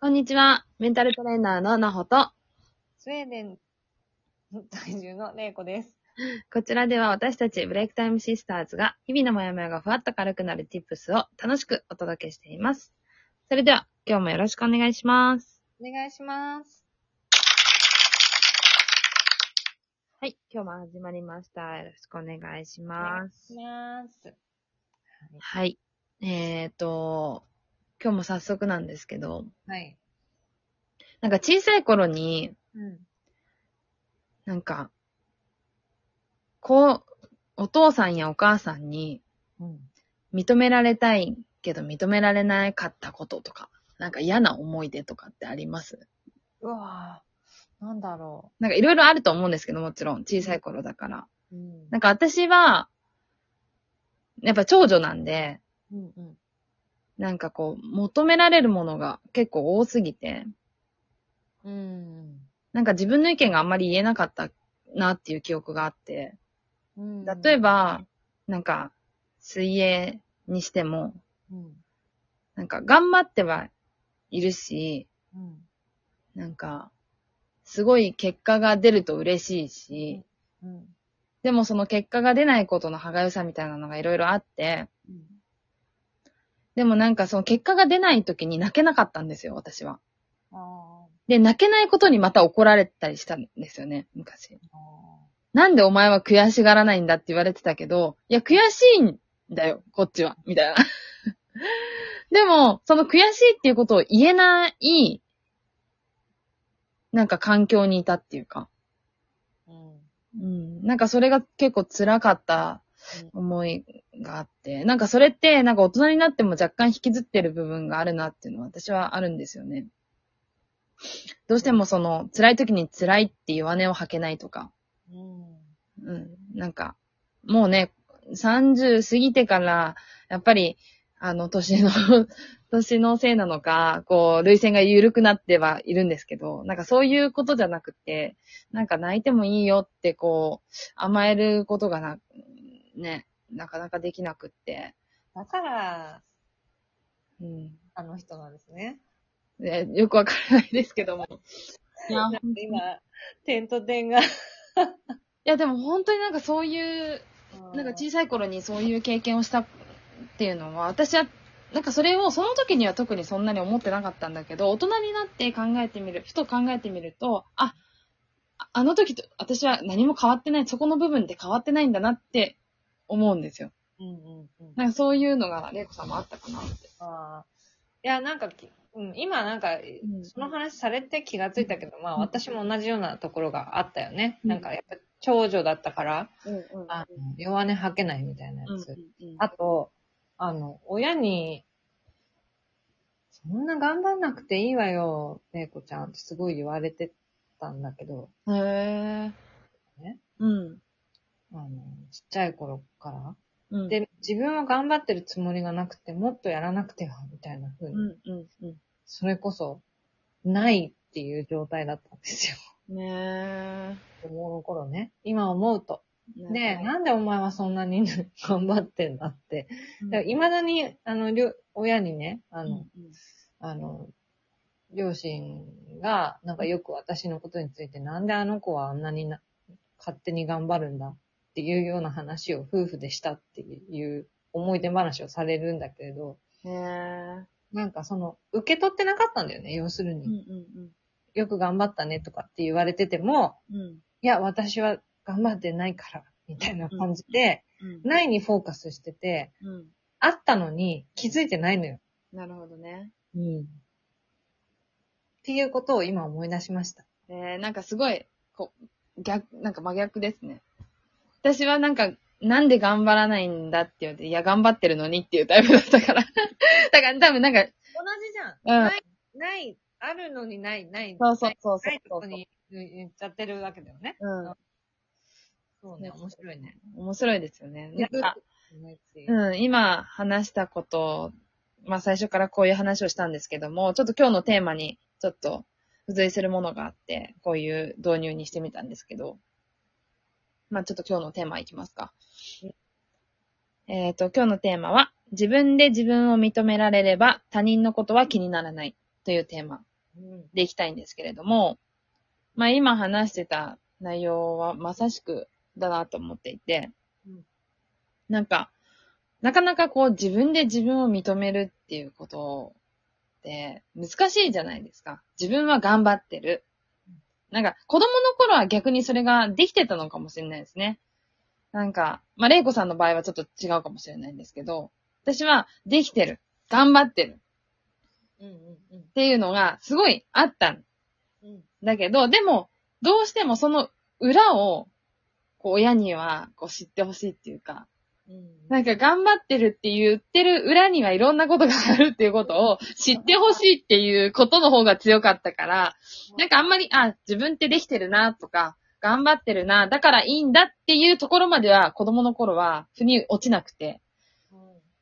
こんにちは。メンタルトレーナーのなほと、スウェーデン在住のレイコです。こちらでは私たちブレイクタイムシスターズが日々のモヤモヤがふわっと軽くなる tips を楽しくお届けしています。それでは今日もよろしくお願いします。お願いします。はい。今日も始まりました。よろしくお願いします。お願いします。はい。えーと、今日も早速なんですけど、はい。なんか小さい頃に、うん。なんか、こう、お父さんやお母さんにうん。認められたいけど認められなかったこととか、なんか嫌な思い出とかってあります？うわぁ、なんだろなんかいろいろあると思うんですけど、もちろん小さい頃だから。う。うん。なんか私は、やっぱ長女なんで、うんうん。なんかこう、求められるものが結構多すぎて、うん。なんか自分の意見があんまり言えなかったなっていう記憶があって、うん。例えば、なんか、水泳にしても、うん。なんか頑張ってはいるし、うん。なんか、すごい結果が出ると嬉しいし、うん。でもその結果が出ないことの歯がゆさみたいなのがいろいろあって、うん。でもなんかその結果が出ない時に泣けなかったんですよ、私は。あで、泣けないことにまた怒られたりしたんですよね、昔。なんでお前は悔しがらないんだって言われてたけど、いや、悔しいんだよ、こっちは、みたいな。でも、その悔しいっていうことを言えない、なんか環境にいたっていうか、ー。うん。うん、なんかそれが結構辛かった思いがあって、なんかそれって、なんか大人になっても若干引きずってる部分があるなっていうのは私はあるんですよね。どうしてもその辛い時に辛いって弱音を吐けないとか、うん。うん、なんか、もうね、30過ぎてから、やっぱり、あの、年の、年のせいなのか、こう、涙腺が緩くなってはいるんですけど、なんかそういうことじゃなくて、なんか泣いてもいいよって、こう、甘えることがな、ね、なかなかできなくって、だから、うん。あの人なんですね。でよくわからないですけども。いや、今、点と点が。いやでも本当になんかそういう、なんか小さい頃にそういう経験をしたっていうのは、私は、なんかそれをその時には特にそんなに思ってなかったんだけど、大人になって考えてみる、ふと考えてみると、あ、ああの時と私は何も変わってない、そこの部分で変わってないんだなって思うんですよ。うんうんうん。なんかそういうのが、玲子さんもあったかなって。ああ。いや、なんかき、うん、今なんか、んその話されて気がついたけど、まあ私も同じようなところがあったよね。うんなんかやっぱ長女だったから、うんうんあの弱音吐けないみたいなやつ。うんうんあと、あの、親に、そんな頑張んなくていいわよ、玲子ちゃんってすごい言われてたんだけど、へえ。ちっちゃい頃から。うん、で、自分は頑張ってるつもりがなくて、もっとやらなくては、みたいな風に、うんうんうそれこそ、ないっていう状態だったんですよ。ん。ね子供の頃ね。今思うと。え。で、なんでお前はそんなに頑張ってんだって。だいまだに、あの、親にね、あの、うんうんあの、両親が、なんかよく私のことについて、なんであの子はあんなにな勝手に頑張るんだっていうような話を夫婦でしたっていう思い出話をされるんだけれど、へえ。なんかその、受け取ってなかったんだよね、要するうんに。うんよく頑張ったねとかって言われてても、うん。うん。いや、私は頑張ってないから、みたいな感じで、うん。ないにフォーカスしてて、うん。あったのに気づいてないのよ。なるほどね。うん。っていうことを今思い出しました。えー、なんかすごい、こう、逆、なんか真逆ですね。私はなんか、なんで頑張らないんだって言われて、いや、頑張ってるのにっていうタイプだったから。だから多分なんか、同じじゃん。うんない、ない、あるのにない、ない。そうそうそうそうないとこに言っちゃってるわけだよね。うん。そうね、面白いね。面白いですよね。なんか、うん。うん、今話したこと、まあ最初からこういう話をしたんですけども、ちょっと今日のテーマにちょっと付随するものがあって、こういう導入にしてみたんですけど、まあちょっと今日のテーマいきますか。えっ、と、今日のテーマは、自分で自分を認められれば他人のことは気にならないというテーマうん。でいきたいんですけれども、まあ今話してた内容はまさしくだなと思っていてうん、なんか、なかなかこう自分で自分を認めるっていうことって難しいじゃないですか。自分は頑張ってる。なんか子供の頃は逆にそれができてたのかもしれないですね。なんか、まあ、玲子さんの場合はちょっと違うかもしれないんですけど、私はできてる。頑張ってる。うんうんうん。っていうのがすごいあったんうん。だけど、でも、どうしてもその裏を、こう、親には、こう、知ってほしいっていうか、うん。なんか頑張ってるって言ってる裏にはいろんなことがあるっていうことを知ってほしいっていうことの方が強かったから、なんかあんまり、あ、自分ってできてるなとか、頑張ってるな、だからいいんだっていうところまでは子供の頃は腑に落ちなくて、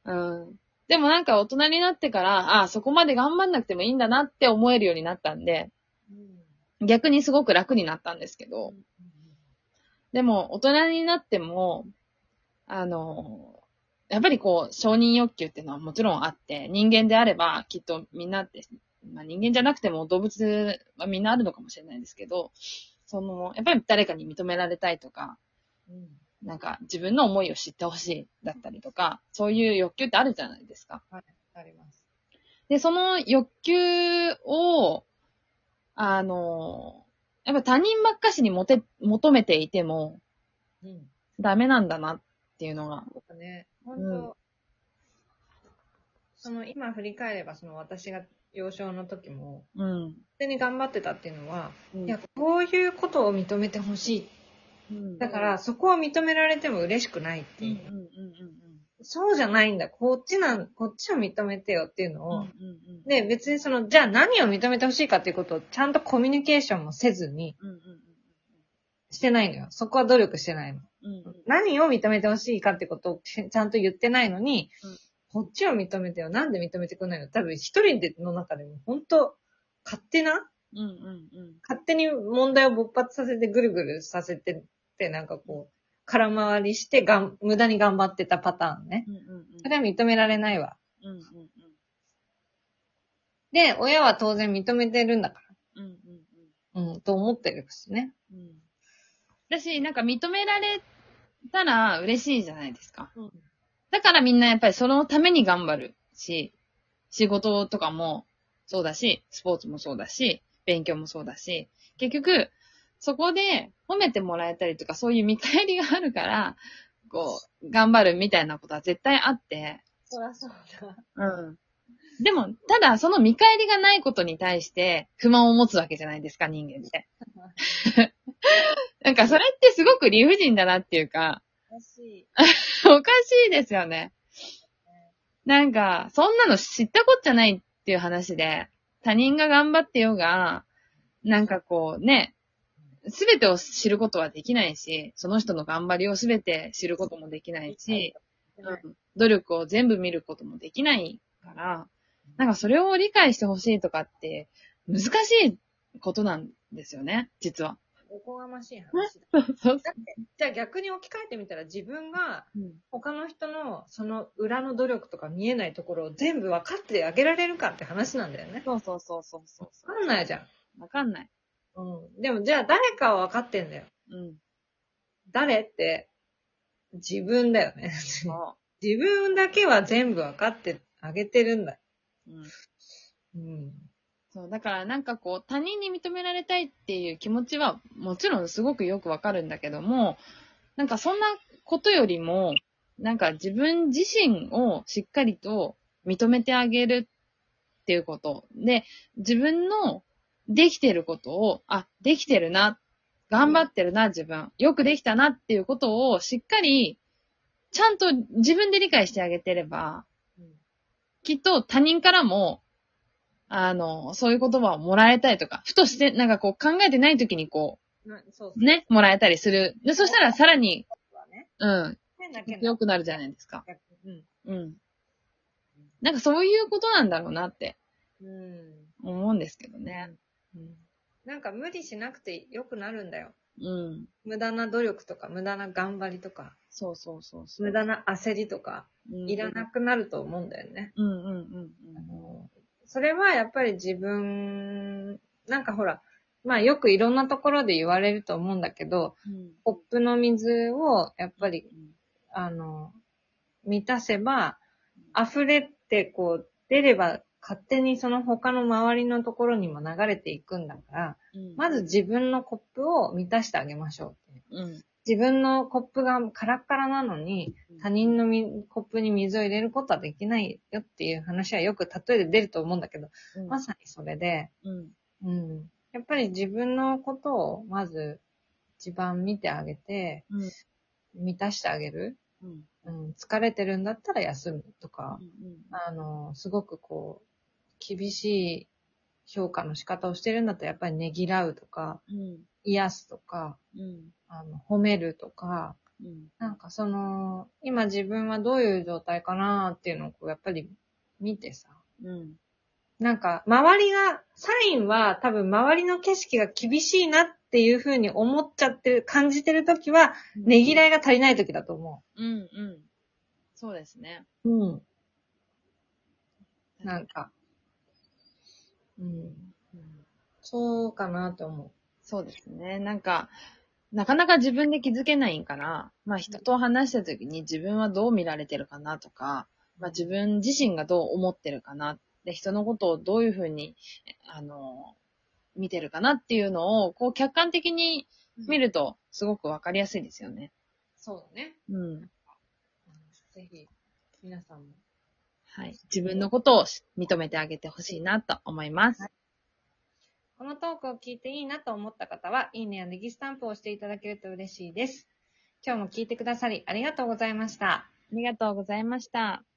うん。うん。でもなんか大人になってから、あ、そこまで頑張んなくてもいいんだなって思えるようになったんで、うん。逆にすごく楽になったんですけど、でも、大人になっても、あの、やっぱりこう、承認欲求っていうのはもちろんあって、人間であれば、きっとみんなって、まあ人間じゃなくても動物はみんなあるのかもしれないですけど、その、やっぱり誰かに認められたいとか、うん。なんか自分の思いを知ってほしいだったりとか、そういう欲求ってあるじゃないですか。あります。で、その欲求を、あの、やっぱ他人ばっかしにもて、求めていてもうん。ダメなんだなっていうのが。そうだね。本当、うんその今振り返れば、その私が幼少の時も、うん。本当に頑張ってたっていうのは、うんいや、こういうことを認めてほしい。うんだから、そこを認められても嬉しくないってうん、う、いうんうん、うん。そうじゃないんだ。こっちなん、こっちを認めてよっていうのを、うん、うん、うん。で、別にその、じゃあ何を認めてほしいかっていうことをちゃんとコミュニケーションもせずにうん、うん、してないのよ。そこは努力してないの。うん。うん、何を認めてほしいかってことをちちゃんと言ってないのに、うんこっちを認めてよ。なんで認めてくれないの？多分一人での中でも本当勝手な？うん、うん、うん。勝手に問題を勃発させてぐるぐるさせてって、なんかこう、空回りしてがん、無駄に頑張ってたパターンね。うん、うん、それは認められないわ。うん、うん、で、親は当然認めてるんだかうん、うん、ら。うん、と思ってるしね。うん。だし、なんか認められたら嬉しいじゃないですか。うん。だからみんなやっぱりそのために頑張るし、仕事とかもそうだし、スポーツもそうだし、勉強もそうだし、結局、そこで褒めてもらえたりとか、そういう見返りがあるから、こう、頑張るみたいなことは絶対あって、そらそうだ。うん。でも、ただ、その見返りがないことに対して不満を持つわけじゃないですか、人間って。なんか、それってすごく理不尽だなっていうか、らしい。おかしいですよね。なんか、そんなの知ったこっちゃないっていう話で、他人が頑張ってようが、なんかこうね、すべてを知ることはできないし、その人の頑張りをすべて知ることもできないし、うん、努力を全部見ることもできないから、なんかそれを理解してほしいとかって、難しいことなんですよね、実は。おこがましい話だ。そうだって、じゃあ逆に置き換えてみたら自分がうん他の人のその裏の努力とか見えないところを全部分かってあげられるかって話なんだよね。そうそうそうそうそうそ分かんないじゃん。う。わかんない。うん。でもじゃあ誰かは分かってんだよ。うん。誰って自分だよね。そ 自分だけは全部分かってあげてるんだ。う。うん。うん。そう、だからなんかこう、他人に認められたいっていう気持ちは、もちろんすごくよくわかるんだけども、なんかそんなことよりも、なんか自分自身をしっかりと認めてあげるっていうこと。で、自分のできてることを、あ、できてるな、頑張ってるな、自分。よくできたなっていうことをしっかり、ちゃんと自分で理解してあげてれば、きっと他人からも、あの、そういう言葉をもらえたりとか、ふとして、なんかこう考えてない時にこなそうそうう、ね、もらえたりする。で、そしたらさらに、はね。うん、変だけど。良くなるじゃないですか。うん。うん。なんかそういうことなんだろうなってうん。思うんですけどね。うん。なんか無理しなくて良くなるんだよ。うん。無駄な努力とか、無駄な頑張りとか、そうそうそうそう。無駄な焦りとか、うんいらなくなると思うんだよね。うんうんうんあのそれはやっぱり自分、なんかほら、まあよくいろんなところで言われると思うんだけど、うん。コップの水をやっぱり、うん、あの、満たせば、溢れてこう出れば勝手にその他の周りのところにも流れていくんだから、うん、まず自分のコップを満たしてあげましょうって。うん、自分のコップがカラッカラなのに、他人のみコップに水を入れることはできないよっていう話はよく例えで出ると思うんだけど、うん、まさにそれで、うん、うん。やっぱり自分のことをまず一番見てあげて、うん、満たしてあげる。うん、うん。疲れてるんだったら休むとかう、ん、あの、すごくこう、厳しい評価の仕方をしてるんだったらやっぱりねぎらうとか、うん、癒すとか、うん、あの、褒めるとか、うん、なんかその、今自分はどういう状態かなっていうのをこうやっぱり見てさ、うん、なんか周りが、サインは多分周りの景色が厳しいなっていう風に思っちゃってる、感じてるときは、ねぎらいが足りないときだと思うん、うん。そうですね。う。うん。なんか、うん。うんそうかなと思そうですね。なんか、なかなか自分で気づけないんから、まあ人と話した時に自分はどう見られてるかなとか、まあ自分自身がどう思ってるかな、で人のことをどういうふうに、あの、見てるかなっていうのを、こう客観的にう。見るとすごくわかりやすいですよね。そうだね。うん。ぜひ、皆さんも。はい。自分のことを認めてあげてほしいなと思います。このトークを聞いていいなと思った方は、いいねやネギスタンプをしていただけると嬉しいです。今日も聞いてくださりありがとうございました。ありがとうございました。